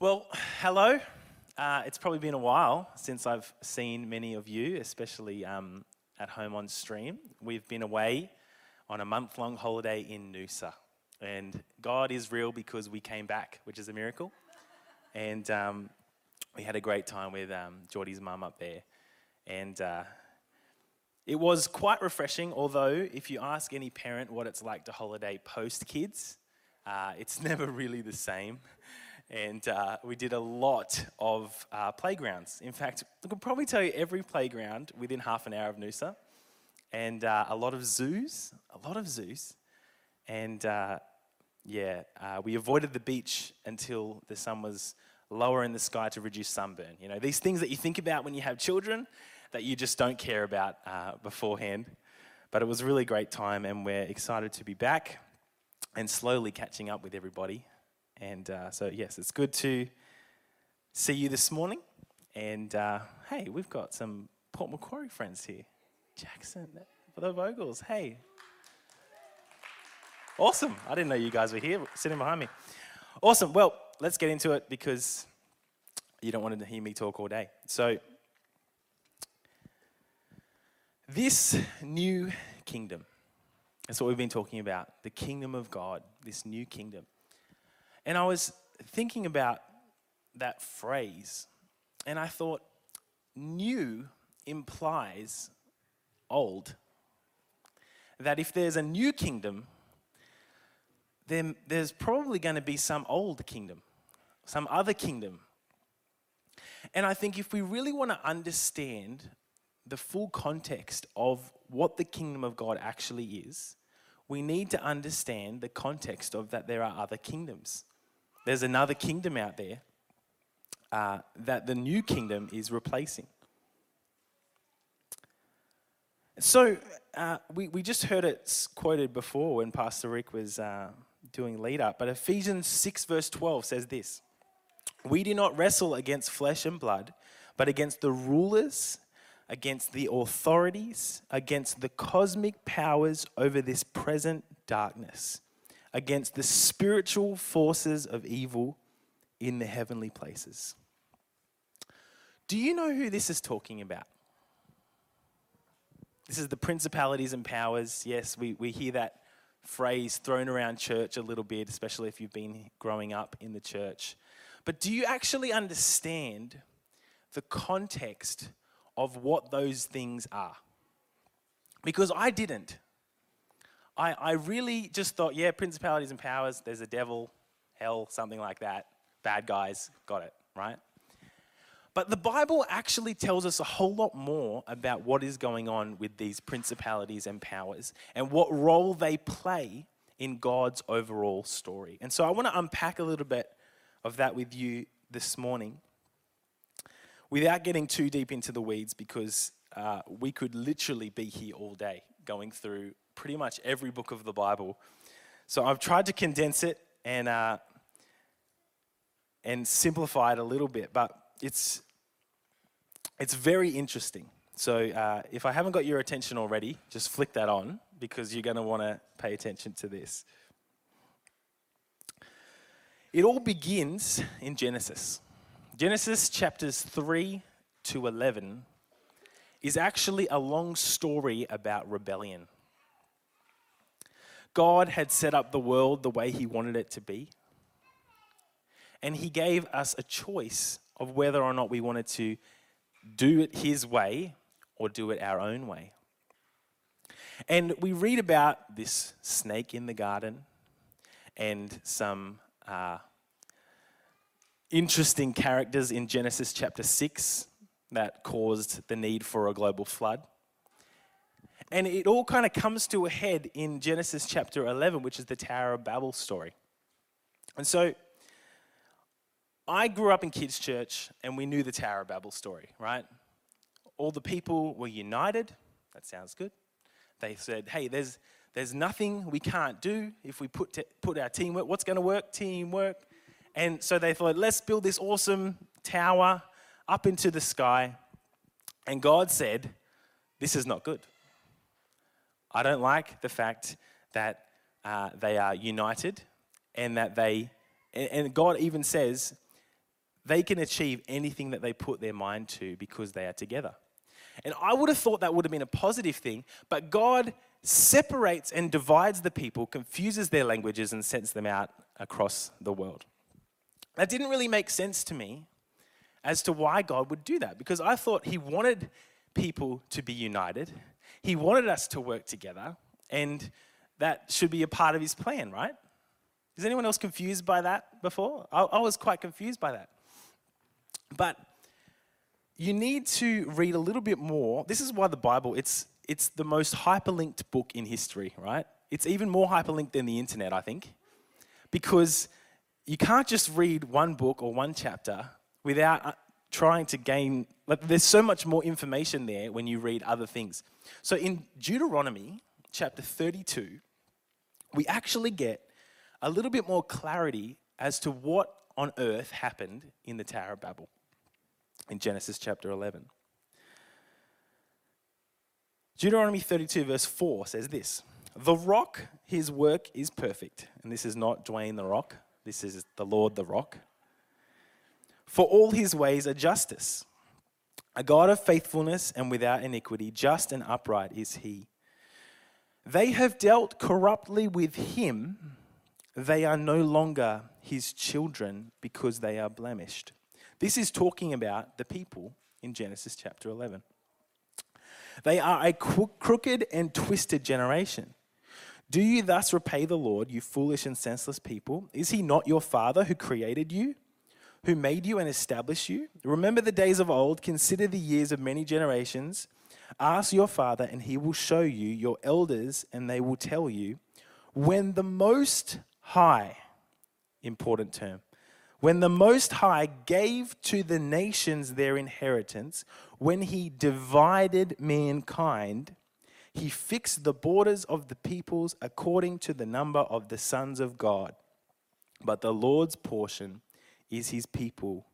Well, hello. Uh, it's probably been a while since I've seen many of you, especially um, at home on stream. We've been away on a month long holiday in Noosa. And God is real because we came back, which is a miracle. And um, we had a great time with um, Geordie's mum up there. And uh, it was quite refreshing, although, if you ask any parent what it's like to holiday post kids, uh, it's never really the same. And uh, we did a lot of uh, playgrounds. In fact, I could probably tell you every playground within half an hour of Noosa, and uh, a lot of zoos, a lot of zoos. And uh, yeah, uh, we avoided the beach until the sun was lower in the sky to reduce sunburn. You know, these things that you think about when you have children that you just don't care about uh, beforehand. But it was a really great time, and we're excited to be back and slowly catching up with everybody. And uh, so, yes, it's good to see you this morning. And uh, hey, we've got some Port Macquarie friends here. Jackson, for the Vogels. Hey. Awesome. I didn't know you guys were here sitting behind me. Awesome. Well, let's get into it because you don't want to hear me talk all day. So, this new kingdom, that's what we've been talking about the kingdom of God, this new kingdom. And I was thinking about that phrase, and I thought, new implies old. That if there's a new kingdom, then there's probably going to be some old kingdom, some other kingdom. And I think if we really want to understand the full context of what the kingdom of God actually is, we need to understand the context of that there are other kingdoms. There's another kingdom out there uh, that the new kingdom is replacing. So uh, we, we just heard it quoted before when Pastor Rick was uh, doing lead up, but Ephesians 6, verse 12 says this We do not wrestle against flesh and blood, but against the rulers, against the authorities, against the cosmic powers over this present darkness, against the spiritual forces of evil in the heavenly places. Do you know who this is talking about? This is the principalities and powers. Yes, we, we hear that phrase thrown around church a little bit, especially if you've been growing up in the church. But do you actually understand the context of what those things are? Because I didn't. I, I really just thought, yeah, principalities and powers, there's a devil, hell, something like that. Bad guys, got it, right? But the Bible actually tells us a whole lot more about what is going on with these principalities and powers and what role they play in God's overall story. And so I want to unpack a little bit of that with you this morning without getting too deep into the weeds because uh, we could literally be here all day going through pretty much every book of the Bible. So I've tried to condense it and, uh, and simplify it a little bit, but it's it's very interesting. So uh, if I haven't got your attention already, just flick that on because you're going to want to pay attention to this. It all begins in Genesis. Genesis chapters 3 to 11 is actually a long story about rebellion. God had set up the world the way He wanted it to be, and He gave us a choice of whether or not we wanted to do it His way or do it our own way. And we read about this snake in the garden and some uh, interesting characters in Genesis chapter 6 that caused the need for a global flood. And it all kind of comes to a head in Genesis chapter 11, which is the Tower of Babel story. And so I grew up in kids' church and we knew the Tower of Babel story, right? All the people were united. That sounds good. They said, hey, there's, there's nothing we can't do if we put, put our teamwork. What's going to work? Teamwork. And so they thought, let's build this awesome tower up into the sky. And God said, this is not good. I don't like the fact that uh, they are united and that they, and God even says, they can achieve anything that they put their mind to because they are together. And I would have thought that would have been a positive thing, but God separates and divides the people, confuses their languages, and sends them out across the world. That didn't really make sense to me as to why God would do that because I thought He wanted people to be united, He wanted us to work together, and that should be a part of His plan, right? Is anyone else confused by that before? I, I was quite confused by that. But you need to read a little bit more. This is why the Bible, it's, it's the most hyperlinked book in history, right? It's even more hyperlinked than the internet, I think, because you can't just read one book or one chapter without trying to gain, like, there's so much more information there when you read other things. So in Deuteronomy chapter 32, we actually get a little bit more clarity as to what on earth happened in the Tower of Babel in Genesis chapter 11. Deuteronomy 32, verse 4 says this The rock, his work is perfect. And this is not Dwayne the Rock, this is the Lord the Rock. For all his ways are justice. A God of faithfulness and without iniquity, just and upright is he. They have dealt corruptly with him. They are no longer his children because they are blemished. This is talking about the people in Genesis chapter 11. They are a crooked and twisted generation. Do you thus repay the Lord, you foolish and senseless people? Is he not your father who created you, who made you and established you? Remember the days of old, consider the years of many generations. Ask your father, and he will show you, your elders, and they will tell you. When the Most High, important term, when the Most High gave to the nations their inheritance, when he divided mankind, he fixed the borders of the peoples according to the number of the sons of God. But the Lord's portion is his people,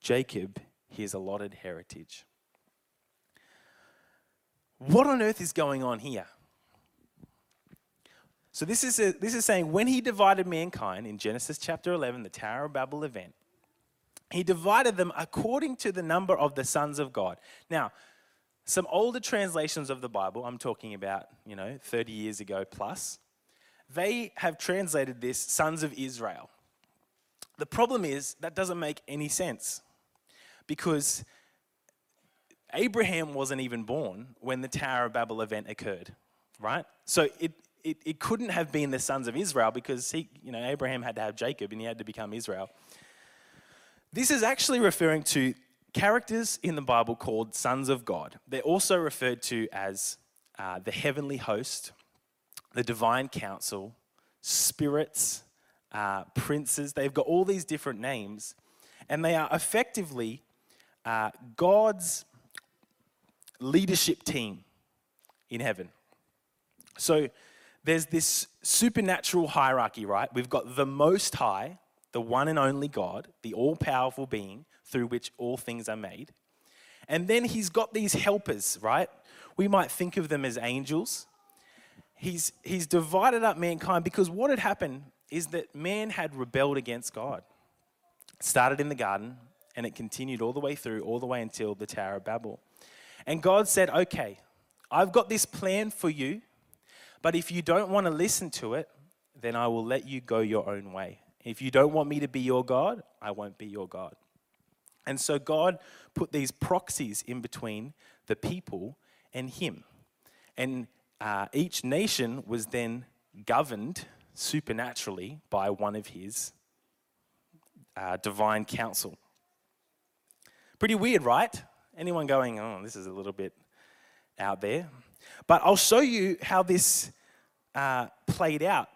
Jacob, his allotted heritage. What on earth is going on here? So this is, a, this is saying when he divided mankind in Genesis chapter 11, the Tower of Babel event, he divided them according to the number of the sons of God. Now, some older translations of the Bible, I'm talking about, you know, 30 years ago plus, they have translated this sons of Israel. The problem is that doesn't make any sense because Abraham wasn't even born when the Tower of Babel event occurred, right? So it, it, it couldn't have been the sons of Israel because he, you know, Abraham had to have Jacob and he had to become Israel. This is actually referring to characters in the Bible called sons of God. They're also referred to as uh, the heavenly host, the divine council, spirits, uh, princes. They've got all these different names, and they are effectively uh, God's leadership team in heaven. So there's this supernatural hierarchy, right? We've got the Most High, the one and only God, the all powerful being through which all things are made. And then he's got these helpers, right? We might think of them as angels. He's, he's divided up mankind because what had happened is that man had rebelled against God. It started in the garden and it continued all the way through, all the way until the Tower of Babel. And God said, Okay, I've got this plan for you but if you don't want to listen to it, then I will let you go your own way. If you don't want me to be your God, I won't be your God. And so God put these proxies in between the people and Him. And uh, each nation was then governed supernaturally by one of His uh, divine council. Pretty weird, right? Anyone going, oh, this is a little bit out there? But I'll show you how this uh, played out.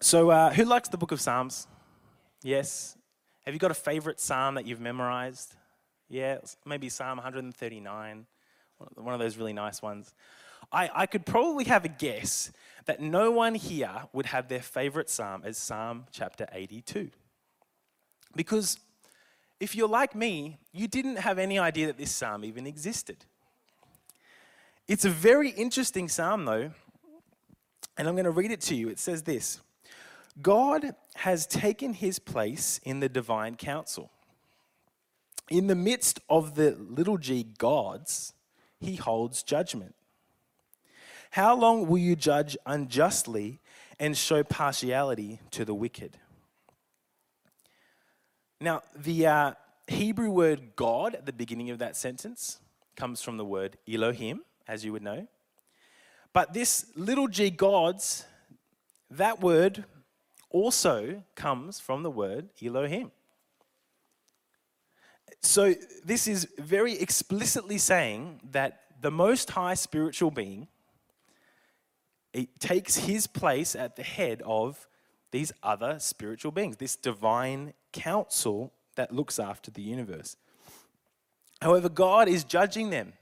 So, uh, who likes the book of Psalms? Yes. Have you got a favorite psalm that you've memorized? Yeah, maybe Psalm 139, one of those really nice ones. I, I could probably have a guess that no one here would have their favorite psalm as Psalm chapter 82. Because if you're like me, you didn't have any idea that this psalm even existed. It's a very interesting psalm, though, and I'm going to read it to you. It says this God has taken his place in the divine council. In the midst of the little g gods, he holds judgment. How long will you judge unjustly and show partiality to the wicked? Now, the uh, Hebrew word God at the beginning of that sentence comes from the word Elohim, as you would know. But this little g gods, that word also comes from the word Elohim. So, this is very explicitly saying that the most high spiritual being it takes his place at the head of these other spiritual beings, this divine council that looks after the universe. However, God is judging them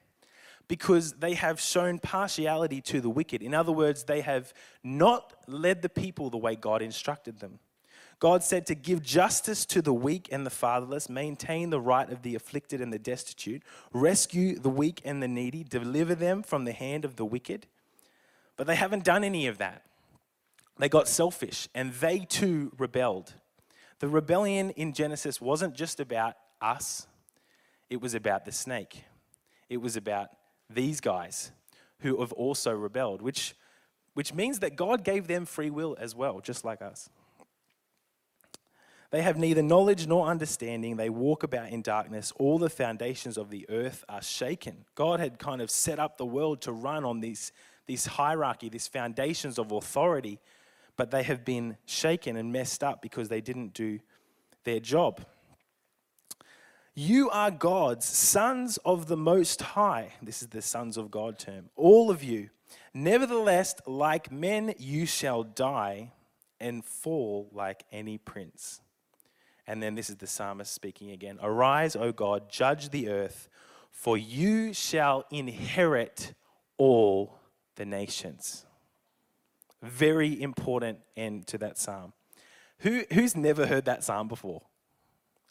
because they have shown partiality to the wicked. In other words, they have not led the people the way God instructed them. God said to give justice to the weak and the fatherless, maintain the right of the afflicted and the destitute, rescue the weak and the needy, deliver them from the hand of the wicked. But they haven't done any of that. They got selfish and they too rebelled. The rebellion in Genesis wasn't just about us, it was about the snake. It was about these guys who have also rebelled, which, which means that God gave them free will as well, just like us. They have neither knowledge nor understanding. They walk about in darkness. All the foundations of the earth are shaken. God had kind of set up the world to run on these, this hierarchy, these foundations of authority, but they have been shaken and messed up because they didn't do their job. You are God's sons of the Most High. This is the sons of God term. All of you. Nevertheless, like men, you shall die and fall like any prince. And then this is the psalmist speaking again Arise, O God, judge the earth, for you shall inherit all the nations. Very important end to that psalm. Who, who's never heard that psalm before?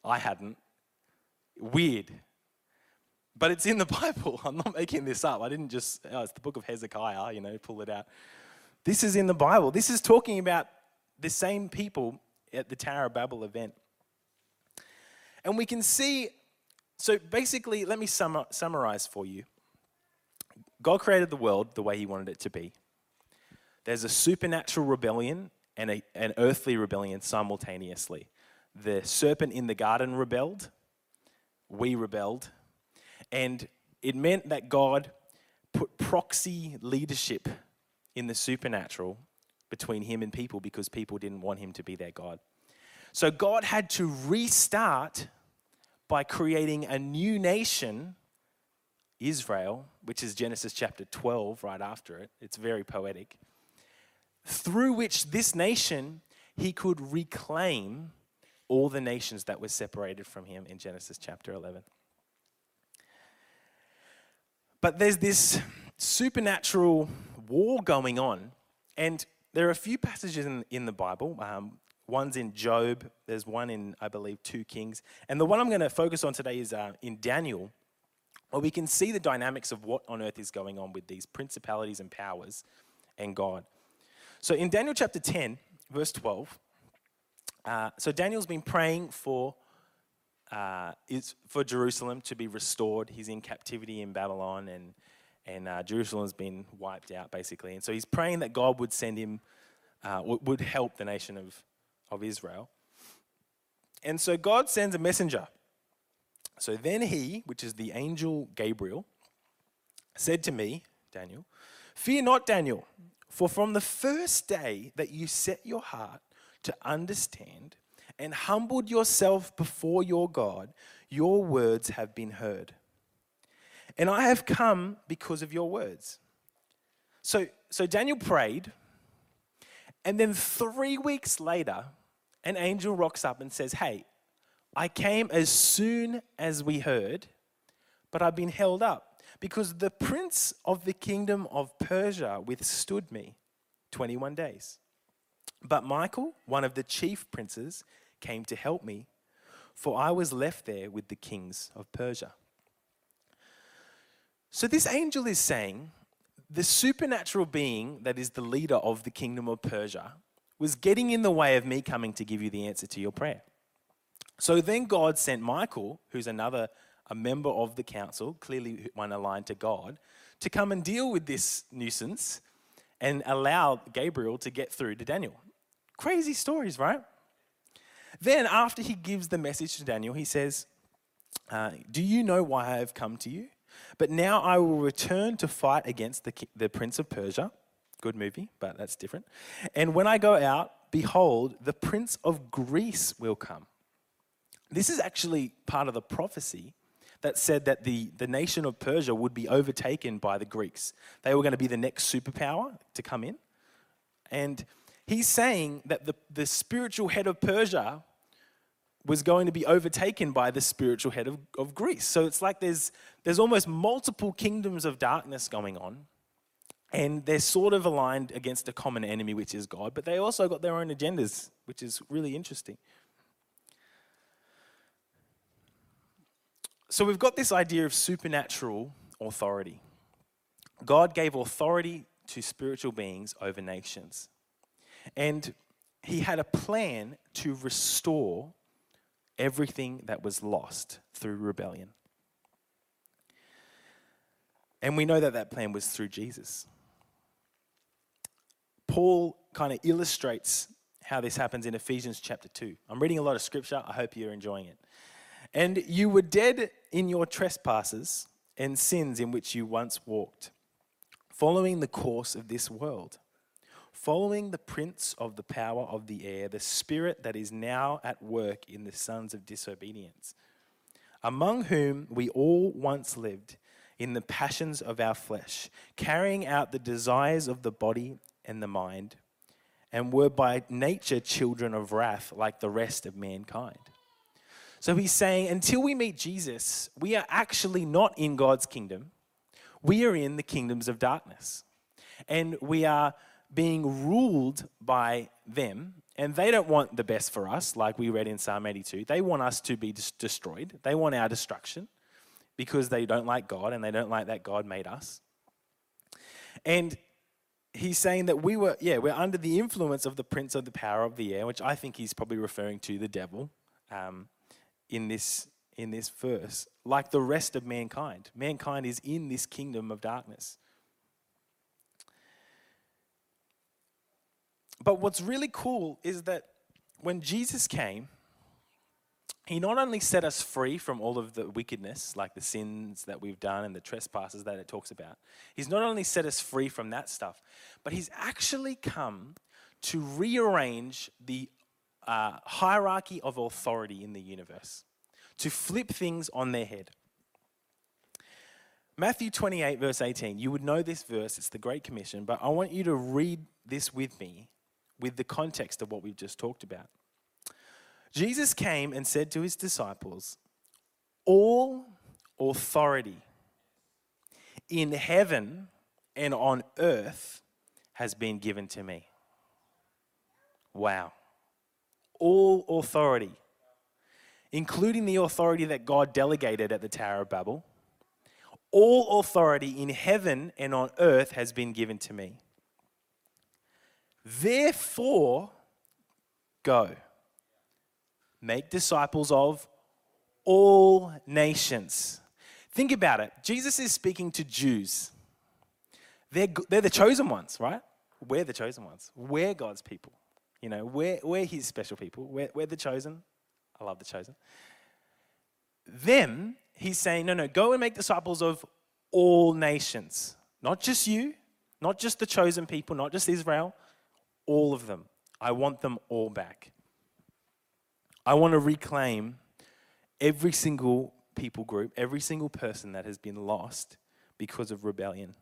I hadn't. Weird. But it's in the Bible. I'm not making this up. I didn't just, oh, it's the book of Hezekiah, you know, pull it out. This is in the Bible. This is talking about the same people at the Tower of Babel event. And we can see, so basically, let me sum, summarize for you. God created the world the way He wanted it to be. There's a supernatural rebellion and a, an earthly rebellion simultaneously. The serpent in the garden rebelled, we rebelled, and it meant that God put proxy leadership in the supernatural between him and people because people didn't want him to be their God. So God had to restart by creating a new nation, Israel, which is Genesis chapter 12, right after it. It's very poetic. Through which this nation he could reclaim all the nations that were separated from him in Genesis chapter 11. But there's this supernatural war going on, and there are a few passages in, in the Bible. Um, one's in Job, there's one in, I believe, 2 Kings. And the one I'm going to focus on today is uh, in Daniel, where we can see the dynamics of what on earth is going on with these principalities and powers and God. So in Daniel chapter 10, verse 12, uh, so Daniel's been praying for, uh, is for Jerusalem to be restored. He's in captivity in Babylon, and, and uh, Jerusalem's been wiped out, basically. And so he's praying that God would send him, uh, would help the nation of, of Israel. And so God sends a messenger. So then he, which is the angel Gabriel, said to me, Daniel, Fear not, Daniel, for from the first day that you set your heart to understand and humbled yourself before your God, your words have been heard. And I have come because of your words. So, so Daniel prayed, and then three weeks later, an angel rocks up and says, Hey, I came as soon as we heard, but I've been held up because the prince of the kingdom of Persia withstood me 21 days. But Michael, one of the chief princes, came to help me, for I was left there with the kings of Persia. So this angel is saying the supernatural being that is the leader of the kingdom of Persia was getting in the way of me coming to give you the answer to your prayer. So then God sent Michael, who's another a member of the council, clearly one aligned to God, to come and deal with this nuisance and allow Gabriel to get through to Daniel. Crazy stories, right? Then, after he gives the message to Daniel, he says, uh, Do you know why I have come to you? But now I will return to fight against the, the prince of Persia. Good movie, but that's different. And when I go out, behold, the prince of Greece will come. This is actually part of the prophecy that said that the, the nation of Persia would be overtaken by the Greeks. They were going to be the next superpower to come in. And he's saying that the, the spiritual head of Persia was going to be overtaken by the spiritual head of, of Greece. So it's like there's, there's almost multiple kingdoms of darkness going on. And they're sort of aligned against a common enemy, which is God, but they also got their own agendas, which is really interesting. So we've got this idea of supernatural authority. God gave authority to spiritual beings over nations. And he had a plan to restore everything that was lost through rebellion. And we know that that plan was through Jesus. Paul kind of illustrates how this happens in Ephesians chapter 2. I'm reading a lot of scripture. I hope you're enjoying it. And you were dead in your trespasses and sins in which you once walked, following the course of this world, following the prince of the power of the air, the spirit that is now at work in the sons of disobedience, among whom we all once lived in the passions of our flesh, carrying out the desires of the body and the mind, and were by nature children of wrath like the rest of mankind. So he's saying, until we meet Jesus, we are actually not in God's kingdom. We are in the kingdoms of darkness. And we are being ruled by them. And they don't want the best for us, like we read in Psalm 82. They want us to be destroyed, they want our destruction because they don't like God and they don't like that God made us. And he's saying that we were, yeah, we're under the influence of the prince of the power of the air, which I think he's probably referring to the devil. Um, in this in this verse, like the rest of mankind. Mankind is in this kingdom of darkness. But what's really cool is that when Jesus came, he not only set us free from all of the wickedness, like the sins that we've done and the trespasses that it talks about, he's not only set us free from that stuff, but he's actually come to rearrange the uh, hierarchy of authority in the universe, to flip things on their head. Matthew 28, verse 18, you would know this verse, it's the Great Commission, but I want you to read this with me with the context of what we've just talked about. Jesus came and said to his disciples, All authority in heaven and on earth has been given to me. Wow all authority, including the authority that God delegated at the Tower of Babel. All authority in heaven and on earth has been given to me. Therefore, go. Make disciples of all nations. Think about it. Jesus is speaking to Jews. They're, they're the chosen ones, right? We're the chosen ones. We're God's people. You know, we're, we're his special people. We're, we're the chosen. I love the chosen. Then he's saying, no, no, go and make disciples of all nations. Not just you, not just the chosen people, not just Israel, all of them. I want them all back. I want to reclaim every single people group, every single person that has been lost because of rebellion.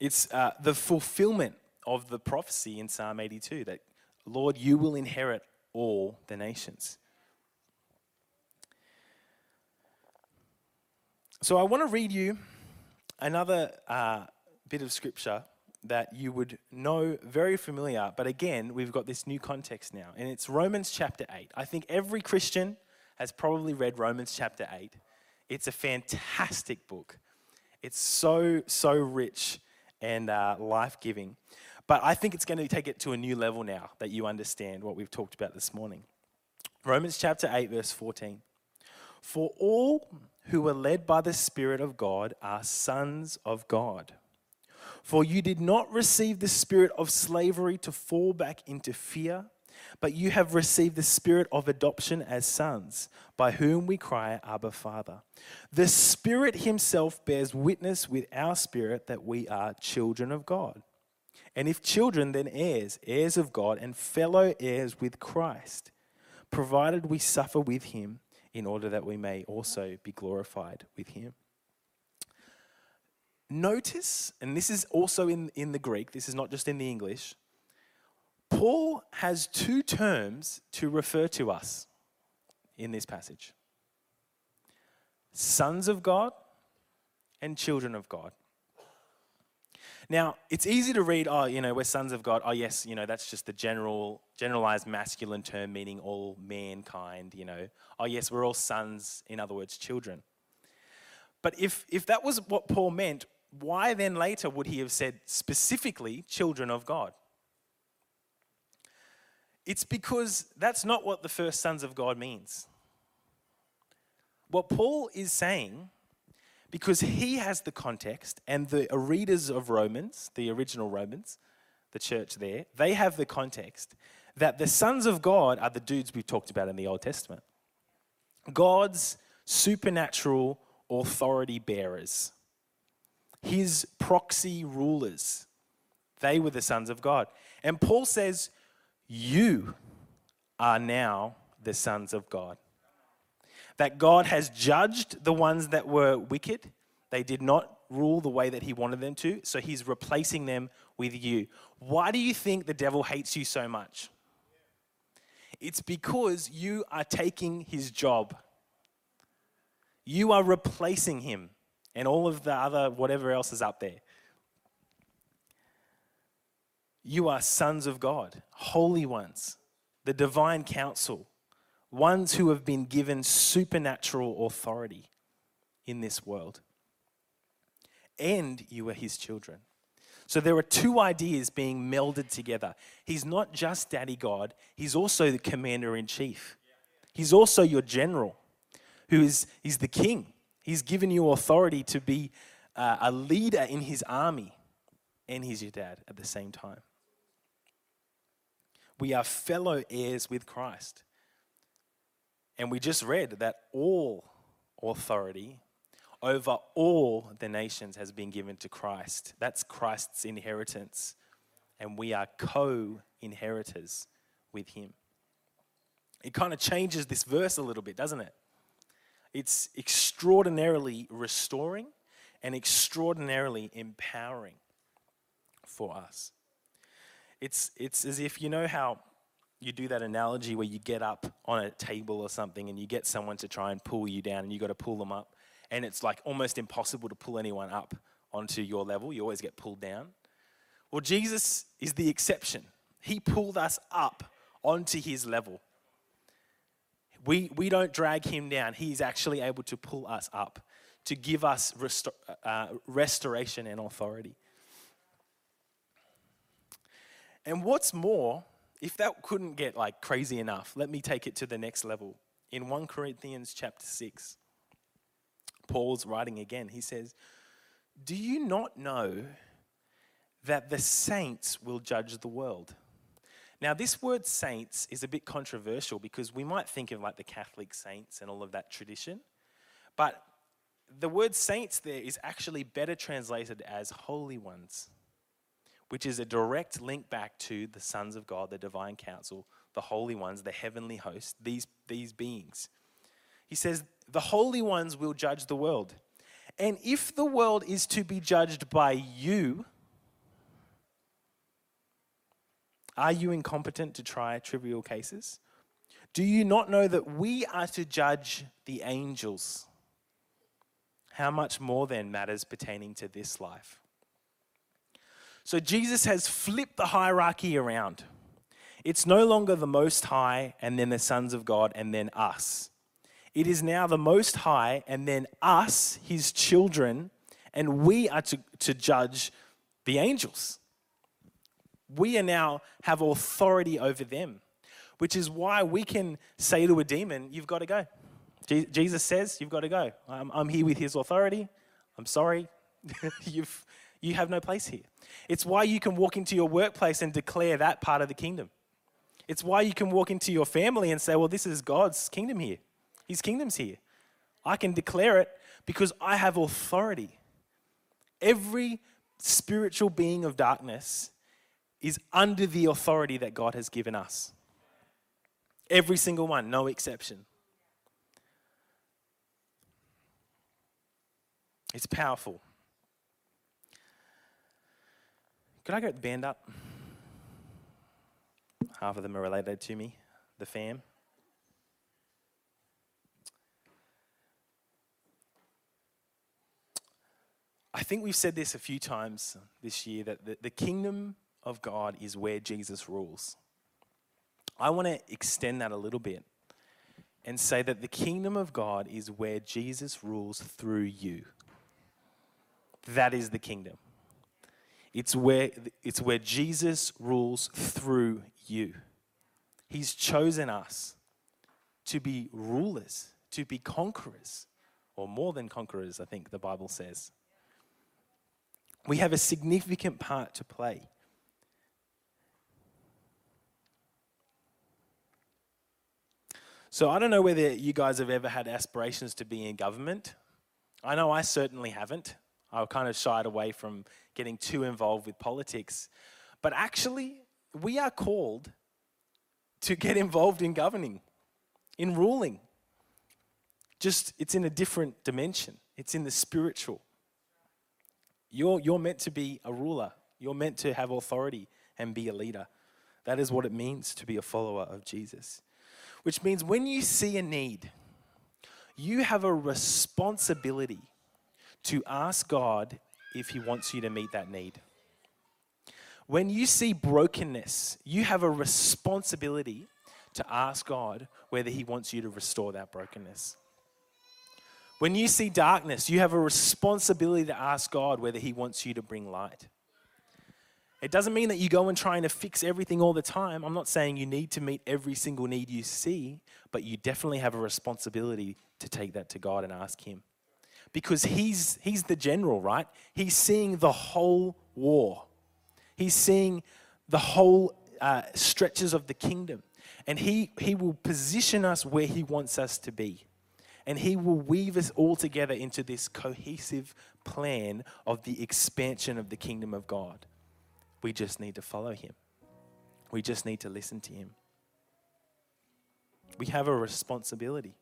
It's uh, the fulfillment of the prophecy in Psalm 82 that, Lord, you will inherit all the nations. So I want to read you another uh, bit of scripture that you would know very familiar, but again, we've got this new context now, and it's Romans chapter 8. I think every Christian has probably read Romans chapter 8. It's a fantastic book. It's so, so rich and uh, life giving. But I think it's going to take it to a new level now that you understand what we've talked about this morning. Romans chapter 8, verse 14. For all who were led by the Spirit of God are sons of God. For you did not receive the spirit of slavery to fall back into fear, but you have received the spirit of adoption as sons, by whom we cry, Abba, Father. The Spirit Himself bears witness with our spirit that we are children of God. And if children, then heirs, heirs of God, and fellow heirs with Christ, provided we suffer with Him in order that we may also be glorified with Him notice, and this is also in, in the Greek, this is not just in the English, Paul has two terms to refer to us in this passage sons of God and children of God. Now, it's easy to read, oh, you know, we're sons of God. Oh, yes, you know, that's just the general, generalized masculine term meaning all mankind, you know. Oh, yes, we're all sons, in other words, children. But if, if that was what Paul meant, why then later would he have said specifically children of God? It's because that's not what the first sons of God means. What Paul is saying, because he has the context, and the readers of Romans, the original Romans, the church there, they have the context that the sons of God are the dudes we've talked about in the Old Testament. God's supernatural authority bearers his proxy rulers. They were the sons of God. And Paul says, You are now the sons of God. That God has judged the ones that were wicked. They did not rule the way that he wanted them to, so he's replacing them with you. Why do you think the devil hates you so much? It's because you are taking his job. You are replacing him and all of the other whatever else is up there. You are sons of God, holy ones, the divine council, ones who have been given supernatural authority in this world. And you are his children. So there are two ideas being melded together. He's not just daddy God, he's also the commander in chief. He's also your general, who is he's the king. He's given you authority to be uh, a leader in his army, and he's your dad at the same time. We are fellow heirs with Christ. And we just read that all authority over all the nations has been given to Christ. That's Christ's inheritance. And we are co inheritors with him. It kind of changes this verse a little bit, doesn't it? It's extraordinarily restoring and extraordinarily empowering for us. It's, it's as if you know how you do that analogy where you get up on a table or something and you get someone to try and pull you down and you got to pull them up and it's like almost impossible to pull anyone up onto your level you always get pulled down well jesus is the exception he pulled us up onto his level we, we don't drag him down. He's actually able to pull us up, to give us uh, restoration and authority. And what's more, if that couldn't get like crazy enough, let me take it to the next level. In 1 Corinthians chapter 6, Paul's writing again. He says, Do you not know that the saints will judge the world? Now, this word saints is a bit controversial because we might think of like the Catholic saints and all of that tradition. But the word saints there is actually better translated as holy ones, which is a direct link back to the sons of God, the divine council, the holy ones, the heavenly host, these, these beings. He says, the holy ones will judge the world. And if the world is to be judged by you, Are you incompetent to try trivial cases? Do you not know that we are to judge the angels? How much more then matters pertaining to this life? So Jesus has flipped the hierarchy around. It's no longer the Most High and then the sons of God and then us. It is now the Most High and then us, his children, and we are to, to judge the angels. We are now have authority over them, which is why we can say to a demon, You've got to go. Jesus says, You've got to go. I'm, I'm here with his authority. I'm sorry. You've, you have no place here. It's why you can walk into your workplace and declare that part of the kingdom. It's why you can walk into your family and say, Well, this is God's kingdom here. His kingdom's here. I can declare it because I have authority. Every spiritual being of darkness is under the authority that God has given us. Every single one, no exception. It's powerful. Could I get the band up? Half of them are related to me, the fam. I think we've said this a few times this year that the, the kingdom of God is where Jesus rules. I want to extend that a little bit and say that the kingdom of God is where Jesus rules through you. That is the kingdom. It's where, it's where Jesus rules through you. He's chosen us to be rulers, to be conquerors, or more than conquerors, I think the Bible says. We have a significant part to play. So I don't know whether you guys have ever had aspirations to be in government. I know I certainly haven't. I kind of shied away from getting too involved with politics. But actually, we are called to get involved in governing, in ruling. Just, it's in a different dimension, it's in the spiritual. You're, you're meant to be a ruler, you're meant to have authority and be a leader. That is what it means to be a follower of Jesus. Which means when you see a need, you have a responsibility to ask God if He wants you to meet that need. When you see brokenness, you have a responsibility to ask God whether He wants you to restore that brokenness. When you see darkness, you have a responsibility to ask God whether He wants you to bring light. It doesn't mean that you go and trying to fix everything all the time. I'm not saying you need to meet every single need you see, but you definitely have a responsibility to take that to God and ask Him because he's, he's the general, right? He's seeing the whole war, he's seeing the whole uh, stretches of the kingdom. And he, he will position us where he wants us to be. And he will weave us all together into this cohesive plan of the expansion of the kingdom of God. We just need to follow him. We just need to listen to him. We have a responsibility.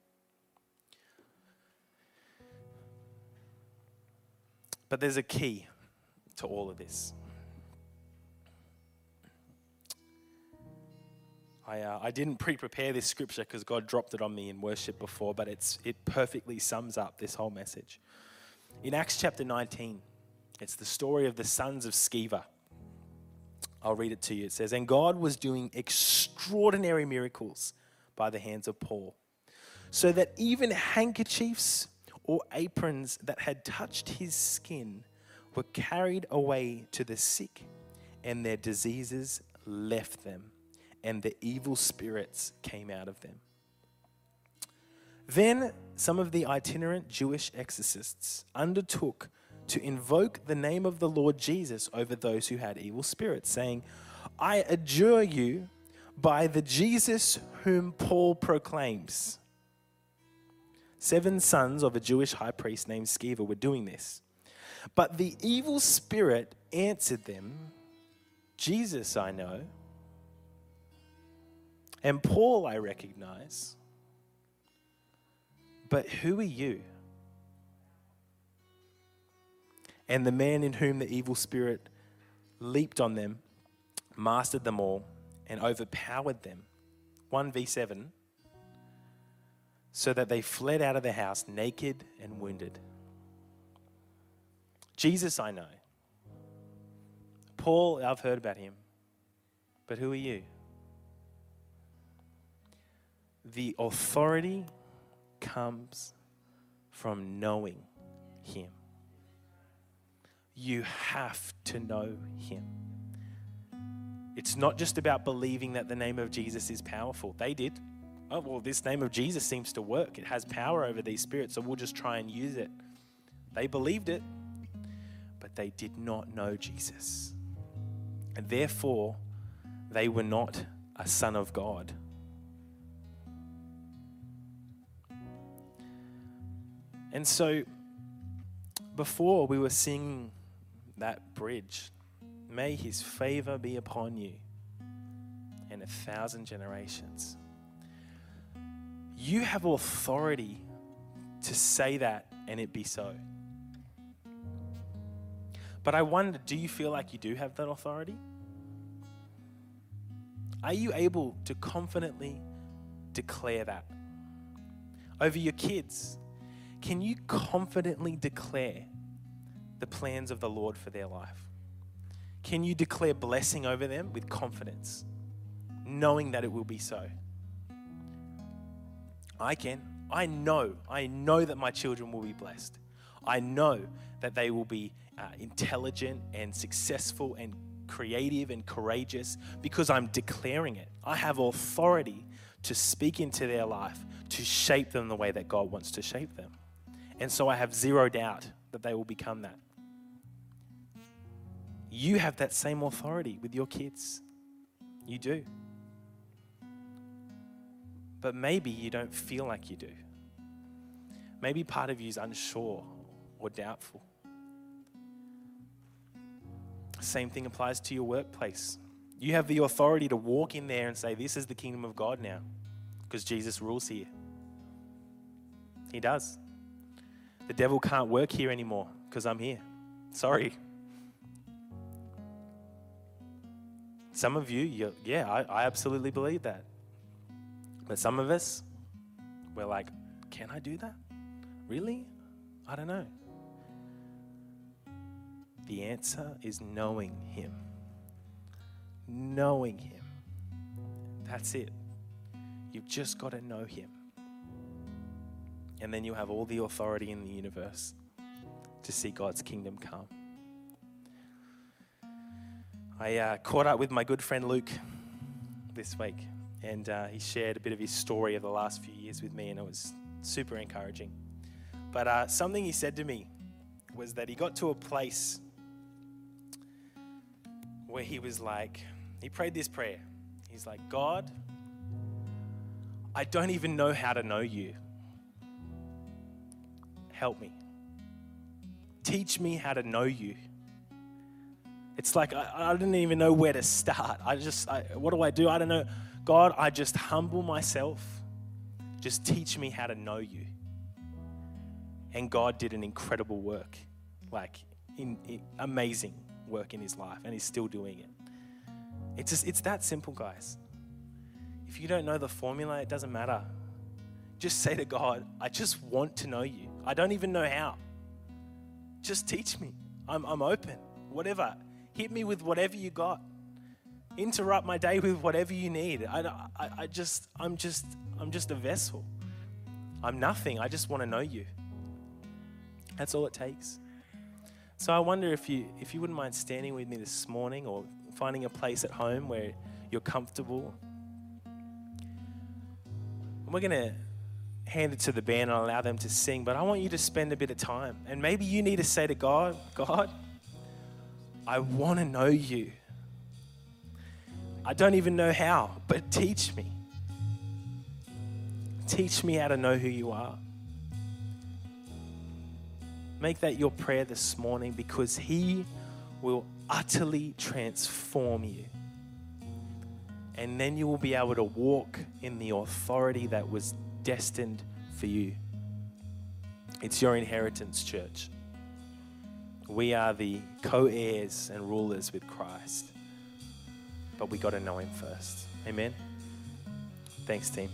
But there's a key to all of this. I, uh, I didn't pre prepare this scripture because God dropped it on me in worship before, but it's, it perfectly sums up this whole message. In Acts chapter 19, it's the story of the sons of Sceva. I'll read it to you. It says, And God was doing extraordinary miracles by the hands of Paul, so that even handkerchiefs or aprons that had touched his skin were carried away to the sick, and their diseases left them, and the evil spirits came out of them. Then some of the itinerant Jewish exorcists undertook to invoke the name of the Lord Jesus over those who had evil spirits, saying, I adjure you by the Jesus whom Paul proclaims. Seven sons of a Jewish high priest named Sceva were doing this. But the evil spirit answered them, Jesus I know, and Paul I recognize, but who are you? And the man in whom the evil spirit leaped on them, mastered them all, and overpowered them. 1v7 so that they fled out of the house naked and wounded. Jesus, I know. Paul, I've heard about him. But who are you? The authority comes from knowing him. You have to know him. It's not just about believing that the name of Jesus is powerful. They did. Oh, well, this name of Jesus seems to work. It has power over these spirits, so we'll just try and use it. They believed it, but they did not know Jesus. And therefore, they were not a son of God. And so, before we were singing that bridge, May his favor be upon you and a thousand generations. You have authority to say that and it be so. But I wonder do you feel like you do have that authority? Are you able to confidently declare that? Over your kids, can you confidently declare the plans of the Lord for their life? Can you declare blessing over them with confidence, knowing that it will be so? I can. I know. I know that my children will be blessed. I know that they will be uh, intelligent and successful and creative and courageous because I'm declaring it. I have authority to speak into their life, to shape them the way that God wants to shape them. And so I have zero doubt that they will become that. You have that same authority with your kids. You do. But maybe you don't feel like you do. Maybe part of you is unsure or doubtful. Same thing applies to your workplace. You have the authority to walk in there and say, This is the kingdom of God now, because Jesus rules here. He does. The devil can't work here anymore because I'm here. Sorry. Some of you, yeah, I, I absolutely believe that. But some of us, we're like, can I do that? Really? I don't know. The answer is knowing Him. Knowing Him. That's it. You've just got to know Him. And then you have all the authority in the universe to see God's kingdom come. I uh, caught up with my good friend Luke this week, and uh, he shared a bit of his story of the last few years with me, and it was super encouraging. But uh, something he said to me was that he got to a place where he was like, he prayed this prayer. He's like, God, I don't even know how to know you. Help me. Teach me how to know you. It's like I, I didn't even know where to start. I just, I, what do I do? I don't know. God, I just humble myself. Just teach me how to know you. And God did an incredible work, like in, in, amazing work in his life, and he's still doing it. It's just, it's that simple, guys. If you don't know the formula, it doesn't matter. Just say to God, I just want to know you. I don't even know how. Just teach me. I'm, I'm open. Whatever. Hit me with whatever you got. Interrupt my day with whatever you need. I, I, I just, I'm just, I'm just a vessel. I'm nothing. I just want to know you. That's all it takes. So I wonder if you, if you wouldn't mind standing with me this morning or finding a place at home where you're comfortable. we're going to hand it to the band and allow them to sing, but I want you to spend a bit of time. And maybe you need to say to God, God, I want to know you. I don't even know how, but teach me. Teach me how to know who you are. Make that your prayer this morning because He will utterly transform you. And then you will be able to walk in the authority that was destined for you. It's your inheritance, church. We are the co heirs and rulers with Christ. But we got to know Him first. Amen. Thanks, team.